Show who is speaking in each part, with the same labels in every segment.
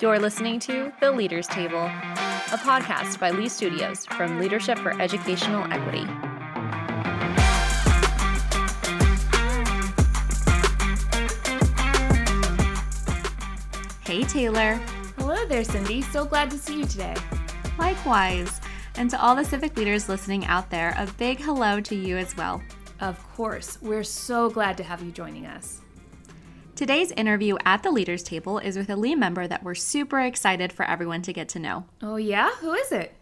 Speaker 1: You're listening to The Leaders Table, a podcast by LEE Studios from Leadership for Educational Equity.
Speaker 2: Hey, Taylor.
Speaker 3: Hello there, Cindy. So glad to see you today.
Speaker 2: Likewise. And to all the civic leaders listening out there, a big hello to you as well.
Speaker 3: Of course. We're so glad to have you joining us.
Speaker 2: Today's interview at the Leaders Table is with a LEE member that we're super excited for everyone to get to know.
Speaker 3: Oh, yeah? Who is it?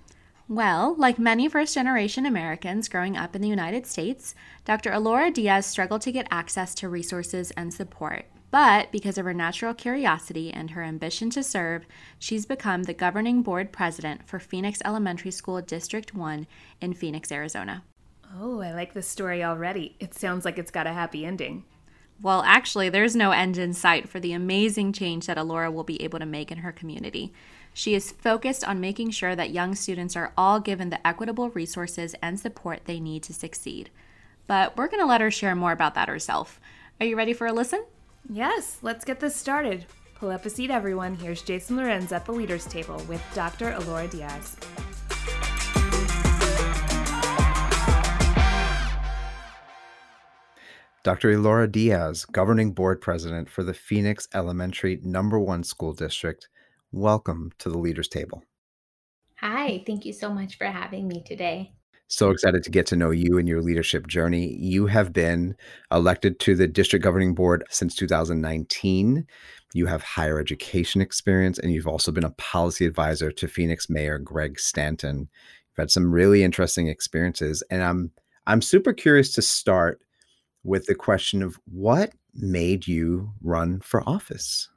Speaker 2: Well, like many first generation Americans growing up in the United States, Dr. Elora Diaz struggled to get access to resources and support. But because of her natural curiosity and her ambition to serve, she's become the governing board president for Phoenix Elementary School District 1 in Phoenix, Arizona.
Speaker 3: Oh, I like this story already. It sounds like it's got a happy ending.
Speaker 2: Well, actually, there's no end in sight for the amazing change that Elora will be able to make in her community. She is focused on making sure that young students are all given the equitable resources and support they need to succeed. But we're going to let her share more about that herself. Are you ready for a listen?
Speaker 3: Yes, let's get this started. Pull up a seat, everyone. Here's Jason Lorenz at the Leaders Table with Dr. Elora Diaz.
Speaker 4: Dr. Elora Diaz, Governing Board President for the Phoenix Elementary Number One School District. Welcome to the Leaders Table.
Speaker 5: Hi, thank you so much for having me today.
Speaker 4: So excited to get to know you and your leadership journey. You have been elected to the district governing board since 2019. You have higher education experience, and you've also been a policy advisor to Phoenix Mayor Greg Stanton. You've had some really interesting experiences, and I'm I'm super curious to start with the question of what made you run for office?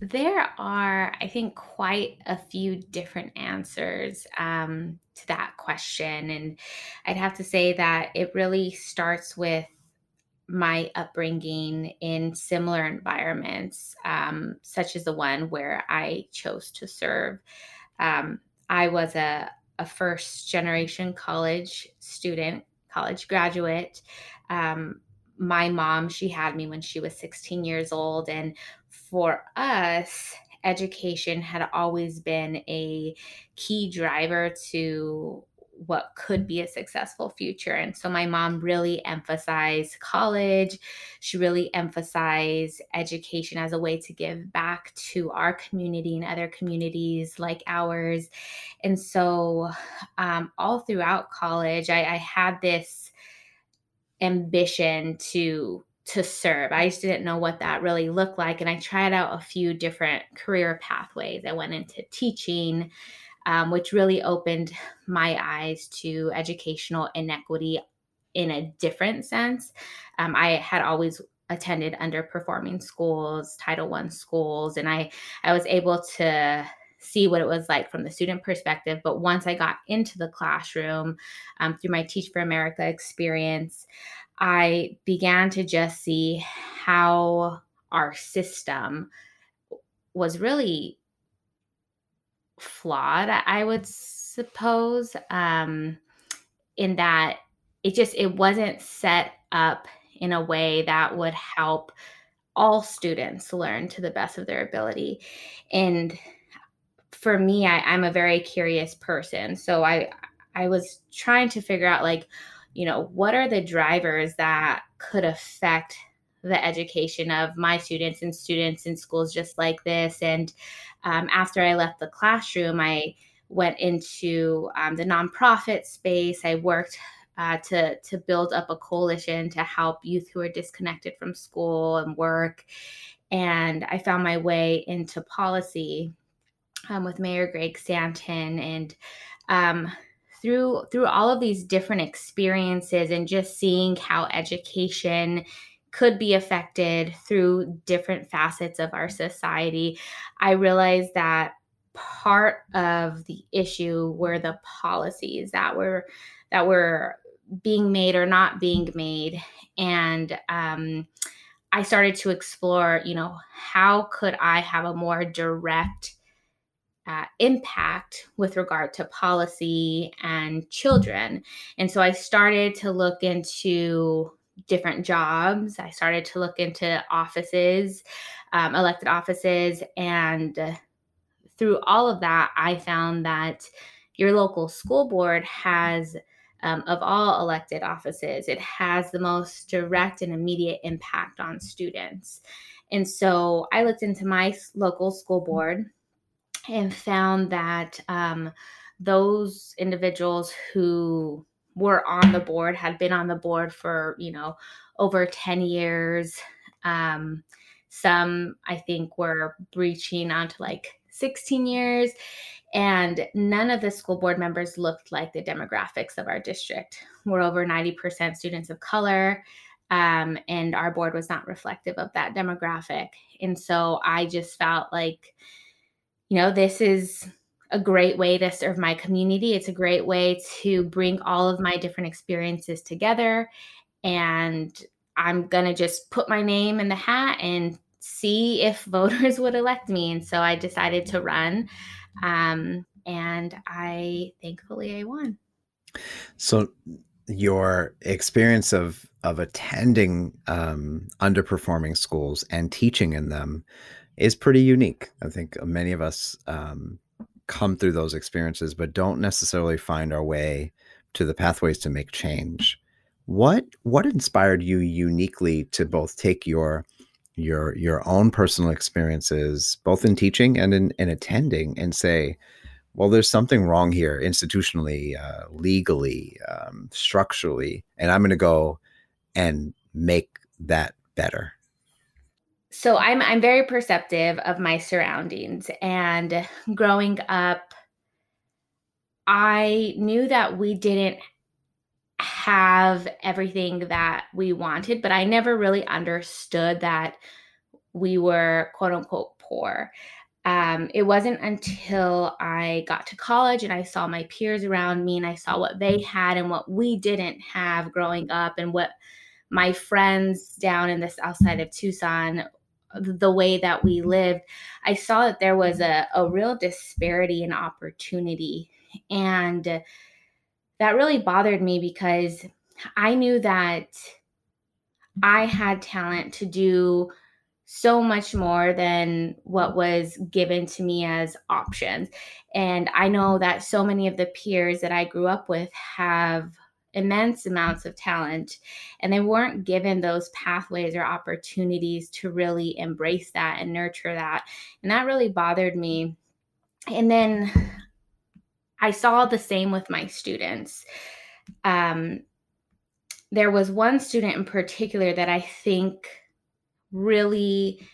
Speaker 5: There are, I think, quite a few different answers um, to that question. And I'd have to say that it really starts with my upbringing in similar environments, um, such as the one where I chose to serve. Um, I was a, a, first generation college student, college graduate. Um, my mom, she had me when she was 16 years old. And for us, education had always been a key driver to what could be a successful future. And so my mom really emphasized college. She really emphasized education as a way to give back to our community and other communities like ours. And so um, all throughout college, I, I had this ambition to to serve. I just didn't know what that really looked like. And I tried out a few different career pathways. I went into teaching, um, which really opened my eyes to educational inequity in a different sense. Um, I had always attended underperforming schools, Title One schools, and I I was able to see what it was like from the student perspective. But once I got into the classroom um, through my Teach for America experience, I began to just see how our system was really flawed, I would suppose, um, in that it just it wasn't set up in a way that would help all students learn to the best of their ability and for me I, i'm a very curious person. So i i was trying to figure out like you know what are the drivers that could affect the education of my students and students in schools just like this? And um, after i left the classroom i went into um, the nonprofit space. I worked uh, to to build up a coalition to help youth who are disconnected from school and work. And i found my way into policy um, with Mayor Greg Stanton and um, through through all of these different experiences and just seeing how education could be affected through different facets of our society, I realized that part of the issue were the policies that were that were being made or not being made, and um, I started to explore, you know, how could I have a more direct uh, impact with regard to policy and children. And so I started to look into different jobs. I started to look into offices, um, elected offices, and through all of that, I found that your local school board has, um, of all elected offices, it has the most direct and immediate impact on students. And so I looked into my local school board and found that um, those individuals who were on the board had been on the board for, you know, over 10 years. Um, some, I think, were breaching onto like 16 years. And none of the school board members looked like the demographics of our district. We're over 90% students of color, um, and our board was not reflective of that demographic. And so I just felt like, you know, this is a great way to serve my community. It's a great way to bring all of my different experiences together. And I'm going to just put my name in the hat and see if voters would elect me. And so I decided to run. Um, and I thankfully I won.
Speaker 4: So your experience of of attending um, underperforming schools and teaching in them is pretty unique. I think many of us um, come through those experiences, but don't necessarily find our way to the pathways to make change. What what inspired you uniquely to both take your your your own personal experiences, both in teaching and in, in attending, and say, well, there's something wrong here institutionally, uh, legally, um, structurally, and I'm going to go and make that better
Speaker 5: so I'm I'm very perceptive of my surroundings and growing up I knew that we didn't have everything that we wanted, but I never really understood that we were quote unquote poor. Um, it wasn't until I got to college and I saw my peers around me and I saw what they had and what we didn't have growing up and what my friends down in the south side of Tucson the way that we lived, I saw that there was a, a real disparity in opportunity. And that really bothered me because I knew that I had talent to do so much more than what was given to me as options. And I know that so many of the peers that I grew up with have immense amounts of talent and they weren't given those pathways or opportunities to really embrace that and nurture that and that really bothered me. And then i saw the same with my students. Um, there was one student in particular that i think really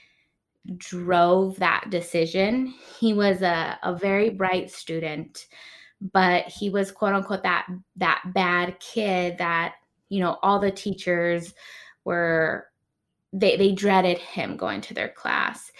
Speaker 5: drove that decision. He was a, a very bright student but he was quote unquote that that bad kid that you know all the teachers were they they dreaded him going to their class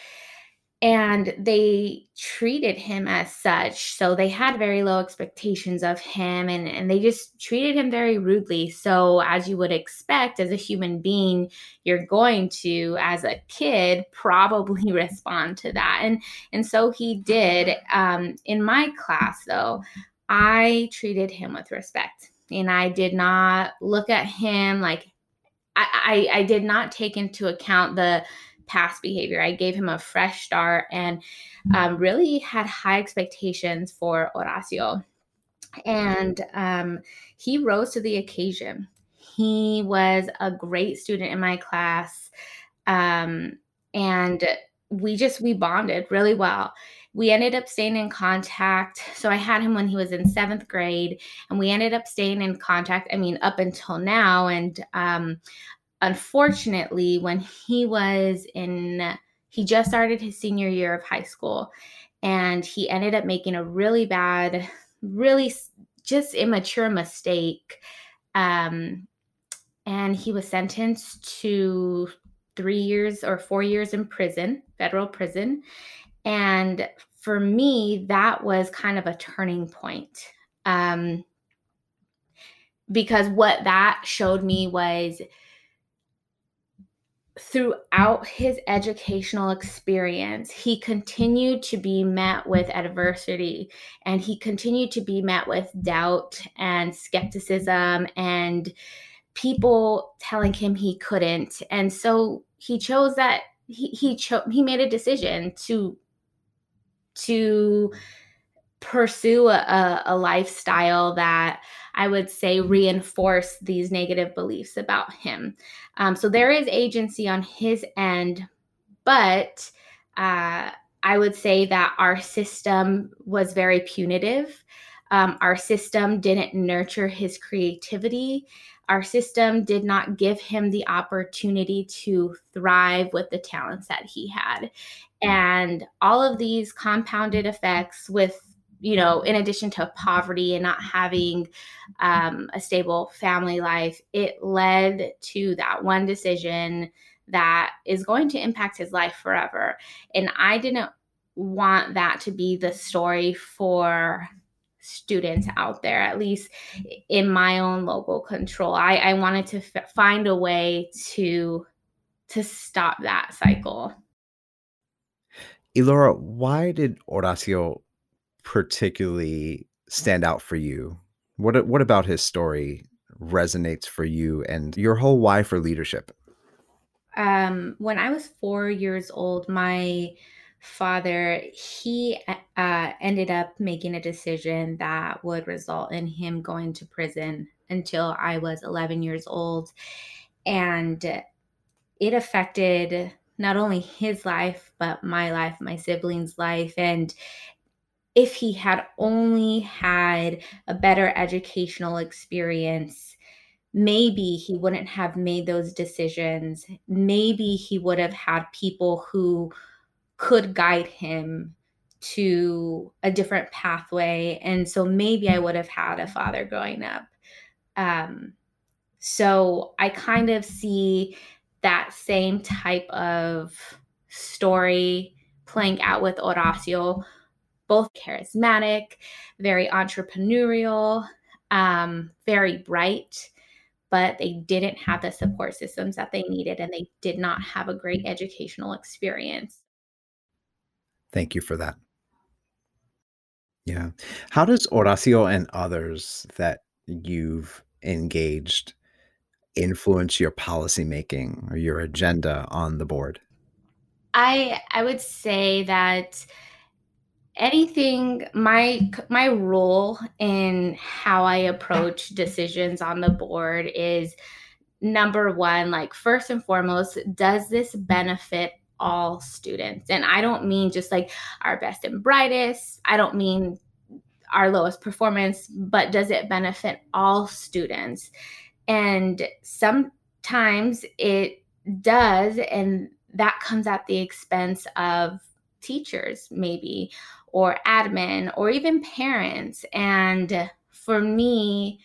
Speaker 5: and they treated him as such so they had very low expectations of him and, and they just treated him very rudely. So as you would expect as a human being you're going to as a kid probably respond to that. And and so he did. Um, in my class though i treated him with respect and i did not look at him like I, I, I did not take into account the past behavior. I gave him a fresh start and um, really had high expectations for Horacio. And um, he rose to the occasion. He was a great student in my class. Um, and we just, we bonded really well we ended up staying in contact. So I had him when he was in seventh grade, and we ended up staying in contact. I mean, up until now. And um, unfortunately, when he was in, he just started his senior year of high school and he ended up making a really bad, really just immature mistake. Um, and he was sentenced to three years or four years in prison, federal prison. And for me, that was kind of a turning point. Um, because what that showed me was throughout his educational experience, he continued to be met with adversity and he continued to be met with doubt and skepticism and people telling him he couldn't. And so he chose that he he chose he made a decision to to pursue a, a lifestyle that I would say reinforce these negative beliefs about him. Um, so there is agency on his end, but uh, I would say that our system was very punitive. Um, our system didn't nurture his creativity. Our system did not give him the opportunity to thrive with the talents that he had. And all of these compounded effects with you know, in addition to poverty and not having um, a stable family life, it led to that one decision that is going to impact his life forever. And I didn't want that to be the story for students out there, at least in my own local control. I, I wanted to f- find a way to to stop that cycle.
Speaker 4: Elora, why did Horacio particularly stand out for you? What what about his story resonates for you and your whole why for leadership?
Speaker 5: Um, when I was four years old, my father he uh, ended up making a decision that would result in him going to prison until I was 11 years old, and it affected not only his life but my life, my siblings' life, and if he had only had a better educational experience, maybe he wouldn't have made those decisions. Maybe he would have had people who could guide him to a different pathway. And so maybe I would have had a father growing up. Um, so I kind of see that same type of story playing out with Horacio both charismatic, very entrepreneurial, um, very bright, but they didn't have the support systems that they needed and they did not have a great educational experience.
Speaker 4: Thank you for that. Yeah. How does Horacio and others that you've engaged influence your policy making or your agenda on the board?
Speaker 5: I I would say that anything my my role in how i approach decisions on the board is number one like first and foremost does this benefit all students? And i don't mean just like our best and brightest i don't mean our lowest performance but does it benefit all students? And sometimes it does and that comes at the expense of teachers maybe or admin or even parents. And for me,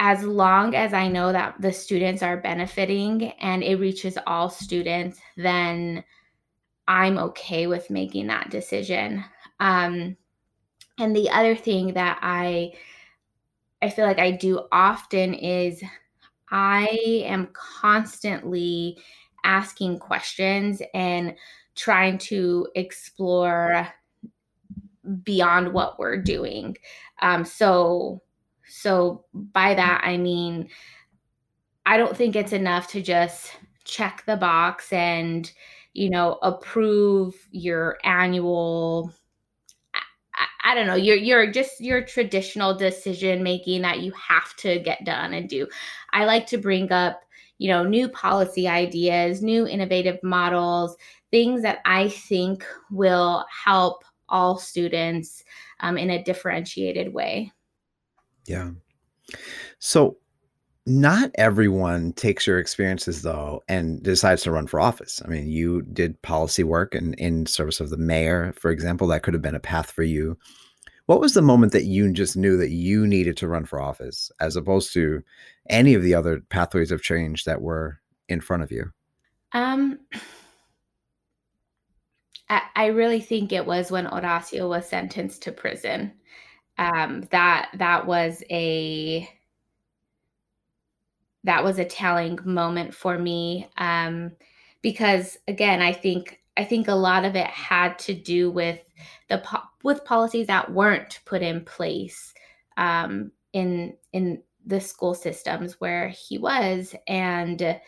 Speaker 5: as long as I know that the students are benefiting and it reaches all students, then I'm okay with making that decision. Um, and the other thing that I I feel like I do often is I am constantly asking questions and trying to explore beyond what we're doing. Um, so, so by that I mean, I don't think it's enough to just check the box and you know approve your annual I, I, don't know you're you're just your traditional decision making that you have to get done and do i like to bring up you know new policy ideas new innovative models things that i think will help all students um, in a differentiated way.
Speaker 4: Yeah. So, not everyone takes your experiences though and decides to run for office. I mean, you did policy work and in service of the mayor, for example, that could have been a path for you. What was the moment that you just knew that you needed to run for office as opposed to any of the other pathways of change that were in front of you?
Speaker 5: Um I, really think it was when Horacio was sentenced to prison. Um, that that was a that was a telling moment for me um, because again, I think I think a lot of it had to do with the po- with policies that weren't put in place um, in in the school systems where he was, and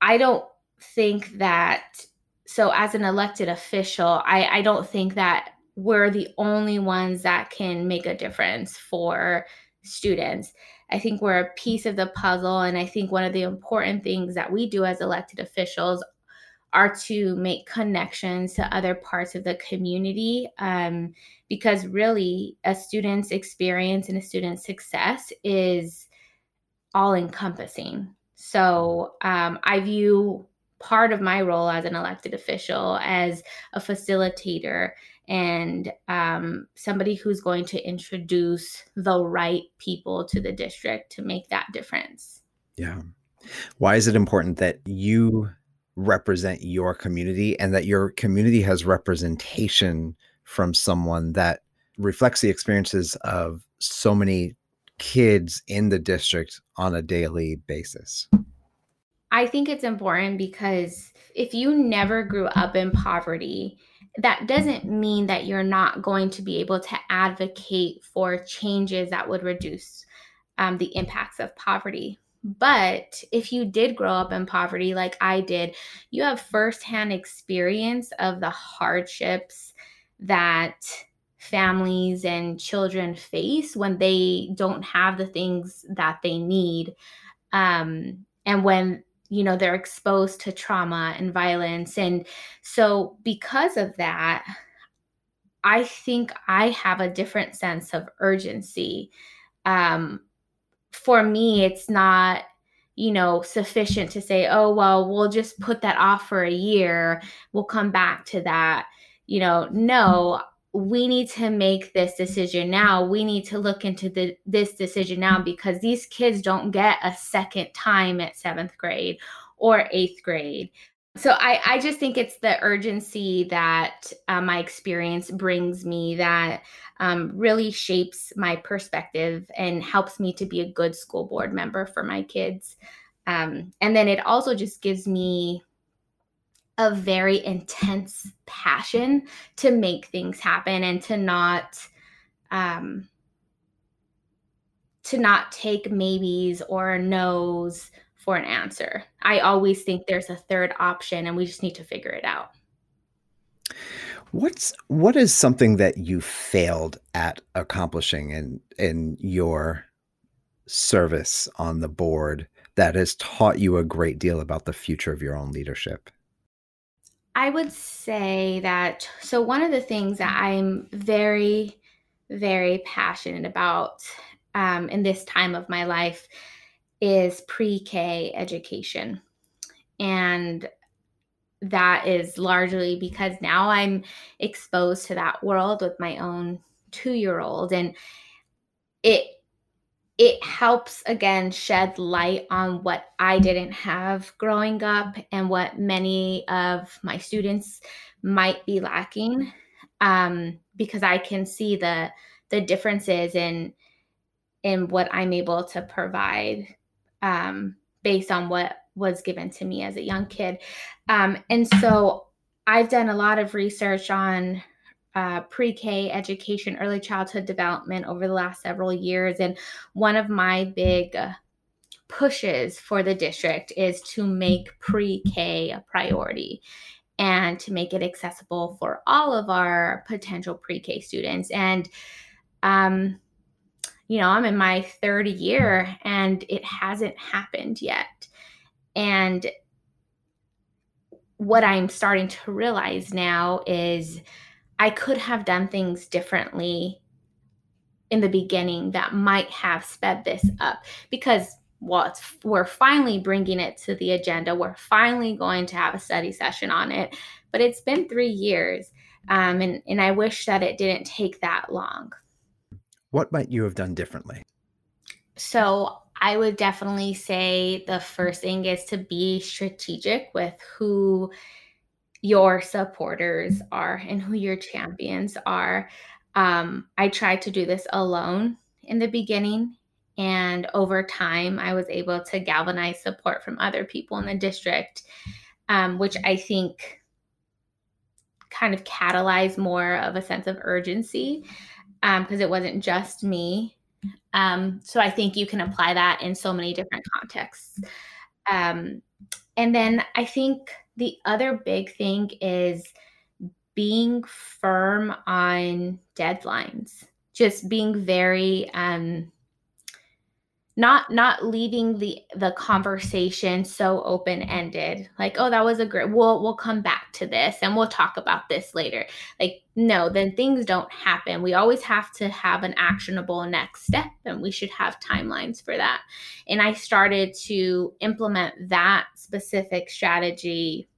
Speaker 5: I don't think that so as an elected official, I, I don't think that we're the only ones that can make a difference for students. I think we're a piece of the puzzle. And I think one of the important things that we do as elected officials are to make connections to other parts of the community um, because really a student's experience and a student's success is all encompassing. So um, I view part of my role as an elected official as a facilitator and um, somebody who's going to introduce the right people to the district to make that difference.
Speaker 4: Yeah. Why is it important that you represent your community and that your community has representation from someone that reflects the experiences of so many kids in the district on a daily basis?
Speaker 5: I think it's important because if you never grew up in poverty, that doesn't mean that you're not going to be able to advocate for changes that would reduce um, the impacts of poverty. But if you did grow up in poverty like I did, you have firsthand experience of the hardships that families and children face when they don't have the things that they need. Um, and when you know they're exposed to trauma and violence. And so because of that i think i have a different sense of urgency. Um, for me it's not you know sufficient to say oh well we'll just put that off for a year. We'll come back to that. You know no we need to make this decision now. We need to look into the, this decision now because these kids don't get a second time at seventh grade or eighth grade. So I, I just think it's the urgency that uh, my experience brings me that um, really shapes my perspective and helps me to be a good school board member for my kids. Um, and then it also just gives me a very intense passion to make things happen and to not um, to not take maybes or no's for an answer. I always think there's a third option and we just need to figure it out.
Speaker 4: What's what is something that you failed at accomplishing in in your service on the board that has taught you a great deal about the future of your own leadership?
Speaker 5: I would say that so one of the things that I'm very very passionate about um, in this time of my life is pre K education. And that is largely because now I'm exposed to that world with my own two year old. And it it helps again shed light on what I didn't have growing up and what many of my students might be lacking um, because I can see the the differences in in what I'm able to provide um, based on what was given to me as a young kid. Um, and so I've done a lot of research on uh, pre K education, early childhood development over the last several years. And one of my big pushes for the district is to make pre K a priority and to make it accessible for all of our potential pre K students. And um, you know, I'm in my third year and it hasn't happened yet. And what I'm starting to realize now is I could have done things differently in the beginning that might have sped this up because well, we're finally bringing it to the agenda. We're finally going to have a study session on it, but it's been three years, um, and and I wish that it didn't take that long.
Speaker 4: What might you have done differently?
Speaker 5: So, I would definitely say the first thing is to be strategic with who your supporters are and who your champions are. Um, I tried to do this alone in the beginning, and over time, I was able to galvanize support from other people in the district, um, which I think kind of catalyzed more of a sense of urgency because um, it wasn't just me. Um, so I think you can apply that in so many different contexts. Um, and then I think the other big thing is being firm on deadlines, just being very um, not not leaving the the conversation so open ended like oh that was a great we'll we'll come back to this and we'll talk about this later. Like no then things don't happen. We always have to have an actionable next step and we should have timelines for that. And i started to implement that specific strategy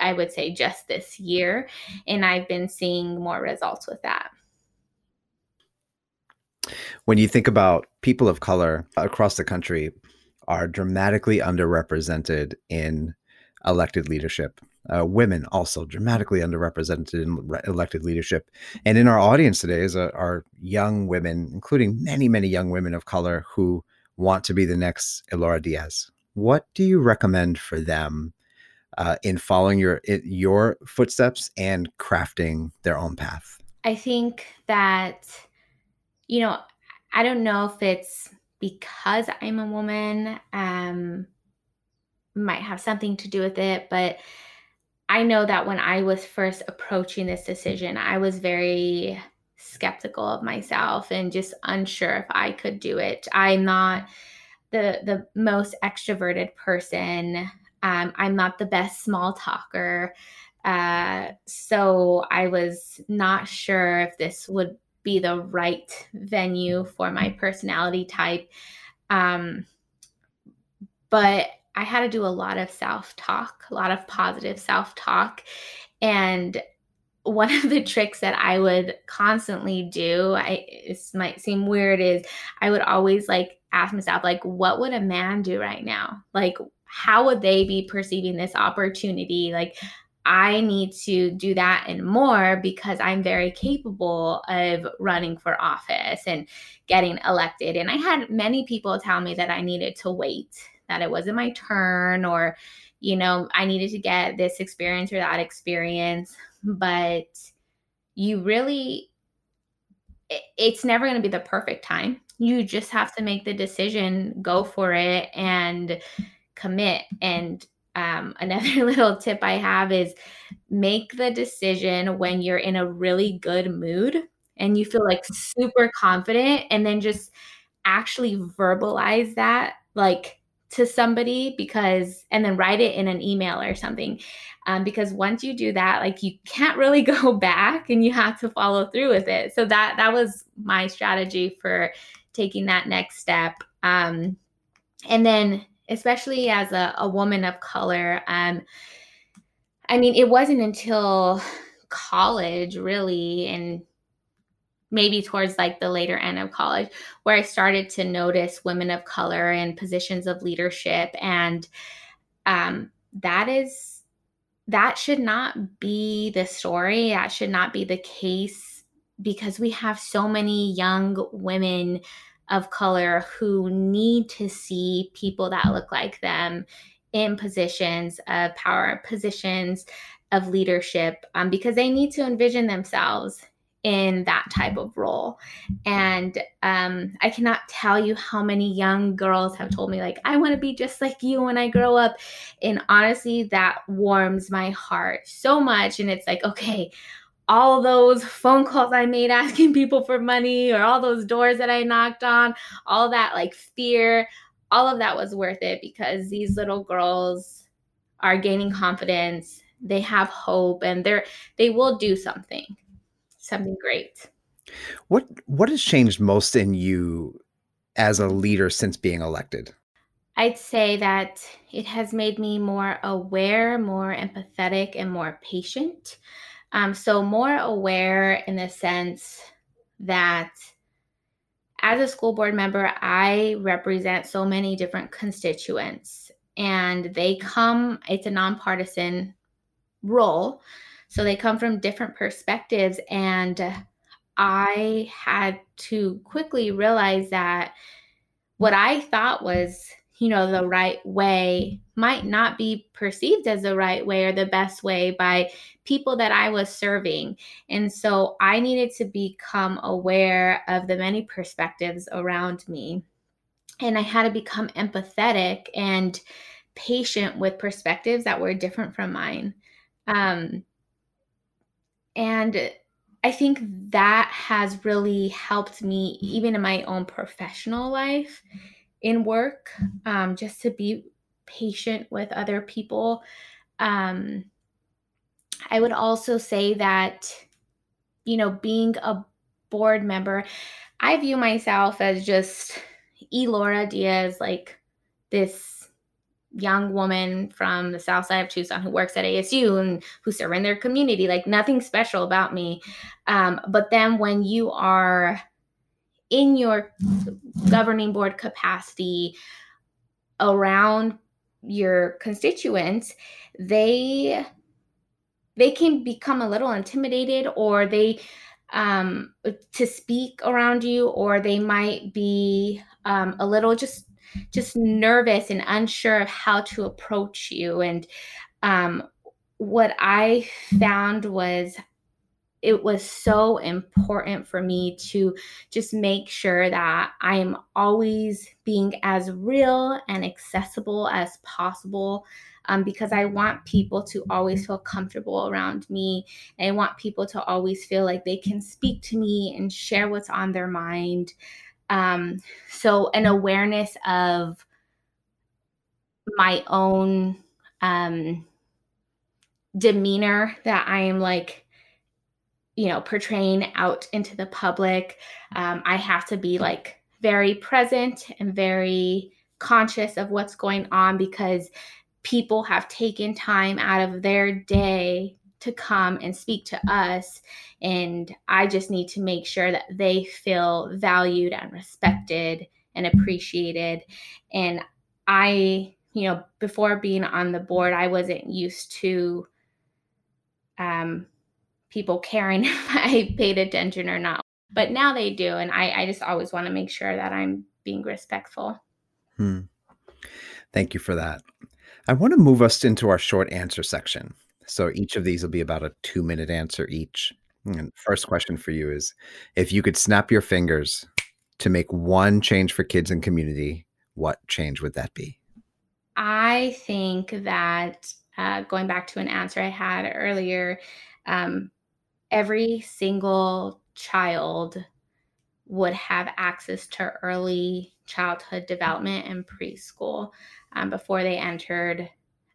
Speaker 5: i would say just this year and i've been seeing more results with that
Speaker 4: when you think about people of color across the country are dramatically underrepresented in elected leadership. Uh, women also dramatically underrepresented in re- elected leadership. And in our audience today is a, are young women, including many, many young women of color who want to be the next Elora Diaz. What do you recommend for them uh, in following your your footsteps and crafting their own path?
Speaker 5: I think that you know, I don't know if it's because I'm a woman, um, might have something to do with it, but I know that when I was first approaching this decision, I was very skeptical of myself and just unsure if I could do it. I'm not the the most extroverted person. Um, I'm not the best small talker. Uh, so I was not sure if this would be the right venue for my personality type. Um, but I had to do a lot of self talk, a lot of positive self talk. And one of the tricks that I would constantly do, I it might seem weird, is I would always like ask myself, like, what would a man do right now? Like, how would they be perceiving this opportunity? Like, I need to do that and more because I'm very capable of running for office and getting elected. And I had many people tell me that I needed to wait, that it wasn't my turn, or, you know, I needed to get this experience or that experience. But you really, it's never going to be the perfect time. You just have to make the decision, go for it, and commit. And um, another little tip I have is make the decision when you're in a really good mood and you feel like super confident, and then just actually verbalize that like to somebody because and then write it in an email or something. Um, because once you do that like you can't really go back and you have to follow through with it. So that that was my strategy for taking that next step. Um, and then especially as a, a woman of color. Um, I mean, it wasn't until college, really, and maybe towards like the later end of college, where I started to notice women of color in positions of leadership. And um, that is, that should not be the story. That should not be the case because we have so many young women of color who need to see people that look like them in positions of power, positions of leadership, um, because they need to envision themselves in that type of role. And um, I cannot tell you how many young girls have told me, like, I want to be just like you when I grow up. And honestly, that warms my heart so much. And it's like, okay, all those phone calls I made asking people for money or all those doors that I knocked on, all that like fear, all of that was worth it because these little girls are gaining confidence, they have hope and they're they will do something. Something great.
Speaker 4: What what has changed most in you as a leader since being elected?
Speaker 5: I'd say that it has made me more aware, more empathetic, and more patient. Um, so, more aware in the sense that as a school board member, I represent so many different constituents, and they come, it's a nonpartisan role. So, they come from different perspectives. And I had to quickly realize that what I thought was you know, the right way might not be perceived as the right way or the best way by people that I was serving. And so I needed to become aware of the many perspectives around me. And I had to become empathetic and patient with perspectives that were different from mine. Um, and I think that has really helped me, even in my own professional life, in work, um, just to be patient with other people. Um, I would also say that, you know, being a board member, I view myself as just Elora Diaz, like this young woman from the south side of Tucson who works at ASU and who's serving their community. Like nothing special about me. Um, but then when you are in your governing board capacity around your constituents, they they can become a little intimidated or they um to speak around you or they might be um a little just just nervous and unsure of how to approach you. And um, what I found was it was so important for me to just make sure that I'm always being as real and accessible as possible um, because I want people to always feel comfortable around me. And I want people to always feel like they can speak to me and share what's on their mind. Um, so, an awareness of my own um, demeanor that I am like, you know, portraying out into the public. Um, I have to be like very present and very conscious of what's going on because people have taken time out of their day to come and speak to us. And I just need to make sure that they feel valued and respected and appreciated. And I, you know, before being on the board, I wasn't used to um, people caring if I paid attention or not. But now they do. And I, I just always want to make sure that I'm being respectful.
Speaker 4: Hmm. Thank you for that. I want to move us into our short answer section. So each of these will be about a two minute answer each. And first question for you is if you could snap your fingers to make one change for kids and community, what change would that be?
Speaker 5: I think that uh, going back to an answer I had earlier, um, every single child would have access to early childhood development and preschool um, before they entered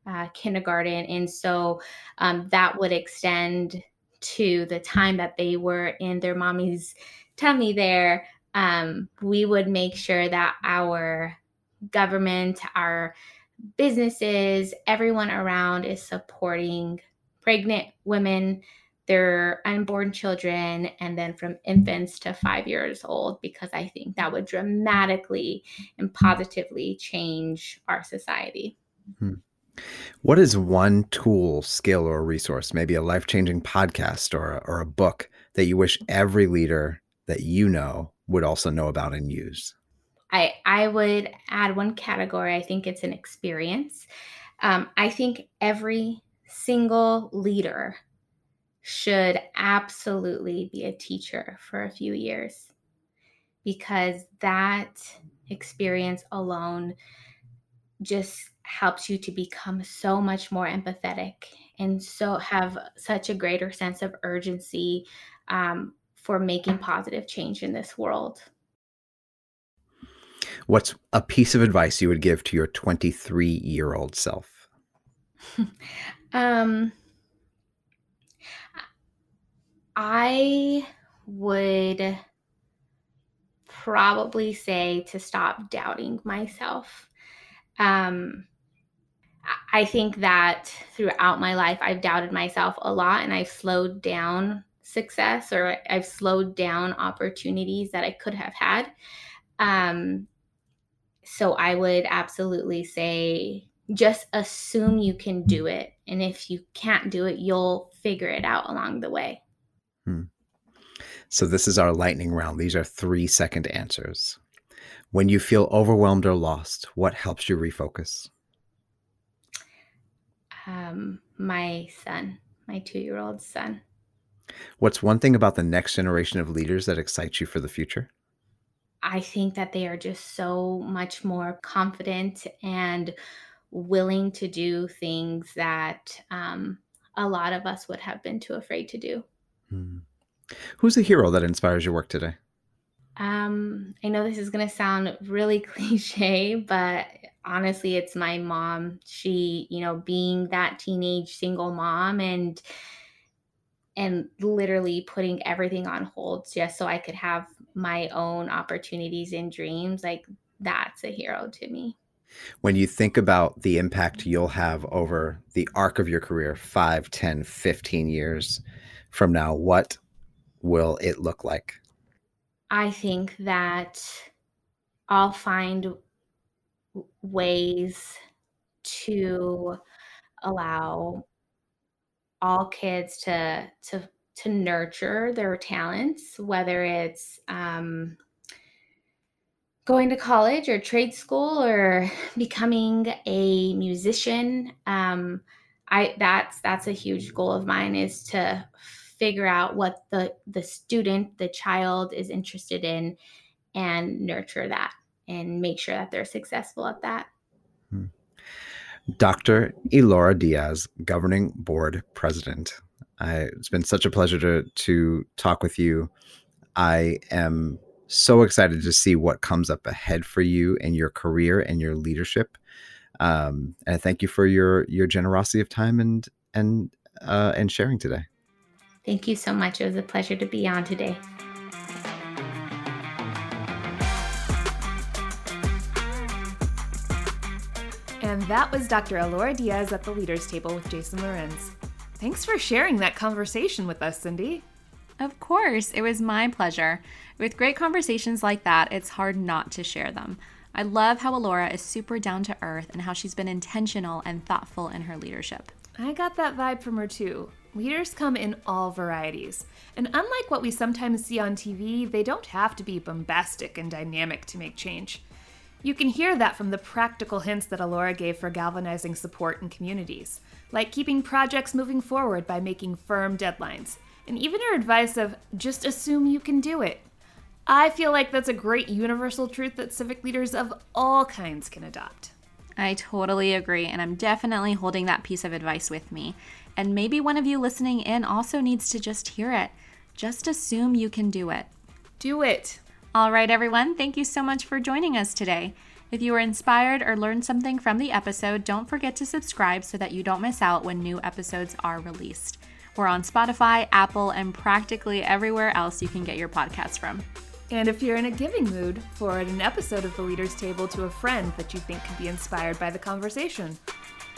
Speaker 5: uh, kindergarten. And so um, that would extend to the time that they were in their mommy's tummy there. Um, we would make sure that our government, our businesses, everyone around is supporting pregnant women, their unborn children, and then from infants to five years old, because I think that would dramatically and positively change our society. Hmm.
Speaker 4: What is one tool, skill, or resource, maybe a life changing podcast or a, or a book that you wish every leader that you know would also know about and use?
Speaker 5: I, I would add one category. I think it's an experience. Um, I think every single leader should absolutely be a teacher for a few years because that experience alone just helps you to become so much more empathetic and so have such a greater sense of urgency um, for making positive change in this world.
Speaker 4: What's a piece of advice you would give to your 23 year old self? um,
Speaker 5: I would probably say to stop doubting myself. Um, I think that throughout my life, I've doubted myself a lot and I've slowed down success or I've slowed down opportunities that I could have had. Um, so I would absolutely say just assume you can do it. And if you can't do it, you'll figure it out along the way. Hmm.
Speaker 4: So, this is our lightning round. These are three second answers. When you feel overwhelmed or lost, what helps you refocus?
Speaker 5: um, my son, my two year old son.
Speaker 4: What's one thing about the next generation of leaders that excites you for the future?
Speaker 5: I think that they are just so much more confident and willing to do things that um, a lot of us would have been too afraid to do.
Speaker 4: Hmm. Who's a hero that inspires your work today?
Speaker 5: Um, I know this is going to sound really cliche, but honestly, it's my mom. She, you know, being that teenage single mom and and literally putting everything on hold just so I could have my own opportunities and dreams, like that's a hero to me.
Speaker 4: When you think about the impact you'll have over the arc of your career, 5, 10, 15 years from now, what will it look like?
Speaker 5: I think that I'll find ways to allow all kids to to to nurture their talents, whether it's um, going to college or trade school or becoming a musician. Um, I that's that's a huge goal of mine is to figure out what the the student, the child is interested in, and nurture that and make sure that they're successful at that. Hmm.
Speaker 4: Dr. Elora Diaz, Governing Board President. I, it's been such a pleasure to to talk with you. I am so excited to see what comes up ahead for you and your career and your leadership. Um, and thank you for your your generosity of time and and uh, and sharing today.
Speaker 5: Thank you so much. It was a pleasure to be on today.
Speaker 3: And that was Dr. Elora Diaz at the Leaders Table with Jason Lorenz. Thanks for sharing that conversation with us, Cindy.
Speaker 2: Of course, it was my pleasure. With great conversations like that, it's hard not to share them. I love how Elora is super down to earth and how she's been intentional and thoughtful in her leadership.
Speaker 3: I got that vibe from her too. Leaders come in all varieties. And unlike what we sometimes see on TV, they don't have to be bombastic and dynamic to make change. You can hear that from the practical hints that Elora gave for galvanizing support in communities, like keeping projects moving forward by making firm deadlines, and even her advice of just assume you can do it. I feel like that's a great universal truth that civic leaders of all kinds can adopt.
Speaker 2: I totally agree, and I'm definitely holding that piece of advice with me. And maybe one of you listening in also needs to just hear it. Just assume you can do it.
Speaker 3: Do it.
Speaker 2: All right, everyone, thank you so much for joining us today. If you were inspired or learned something from the episode, don't forget to subscribe so that you don't miss out when new episodes are released. We're on Spotify, Apple, and practically everywhere else you can get your podcasts from.
Speaker 3: And if you're in a giving mood, forward an episode of the Leaders Table to a friend that you think could be inspired by the conversation.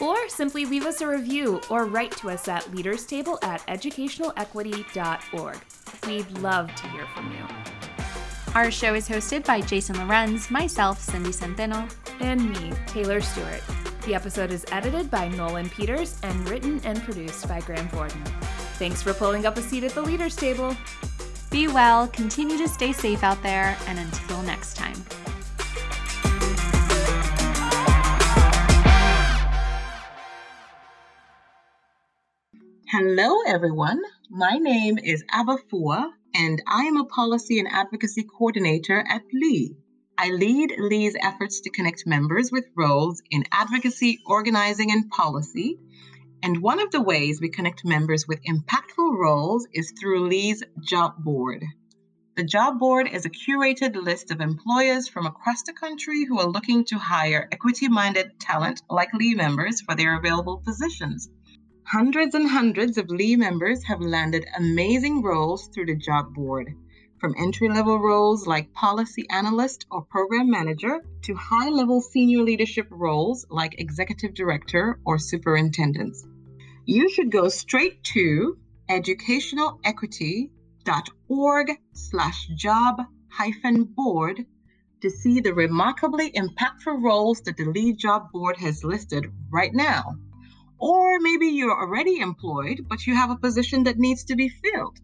Speaker 3: Or simply leave us a review or write to us at leaderstable at educationalequity.org. We'd love to hear from you.
Speaker 2: Our show is hosted by Jason Lorenz, myself, Cindy Centeno,
Speaker 3: and me, Taylor Stewart. The episode is edited by Nolan Peters and written and produced by Graham Borden. Thanks for pulling up a seat at the leaders table.
Speaker 2: Be well, continue to stay safe out there, and until next time.
Speaker 6: Hello, everyone. My name is Abba Fua, and I am a policy and advocacy coordinator at LEE. I lead LEE's efforts to connect members with roles in advocacy, organizing, and policy. And one of the ways we connect members with impactful roles is through LEE's Job Board. The Job Board is a curated list of employers from across the country who are looking to hire equity minded talent like LEE members for their available positions. Hundreds and hundreds of LEE members have landed amazing roles through the job board, from entry level roles like policy analyst or program manager to high level senior leadership roles like executive director or superintendents. You should go straight to educationalequity.org slash job hyphen board to see the remarkably impactful roles that the LEE Job Board has listed right now. Or maybe you're already employed, but you have a position that needs to be filled.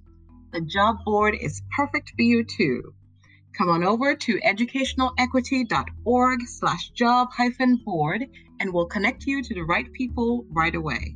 Speaker 6: The job board is perfect for you too. Come on over to educationalequity.org slash job hyphen board and we'll connect you to the right people right away.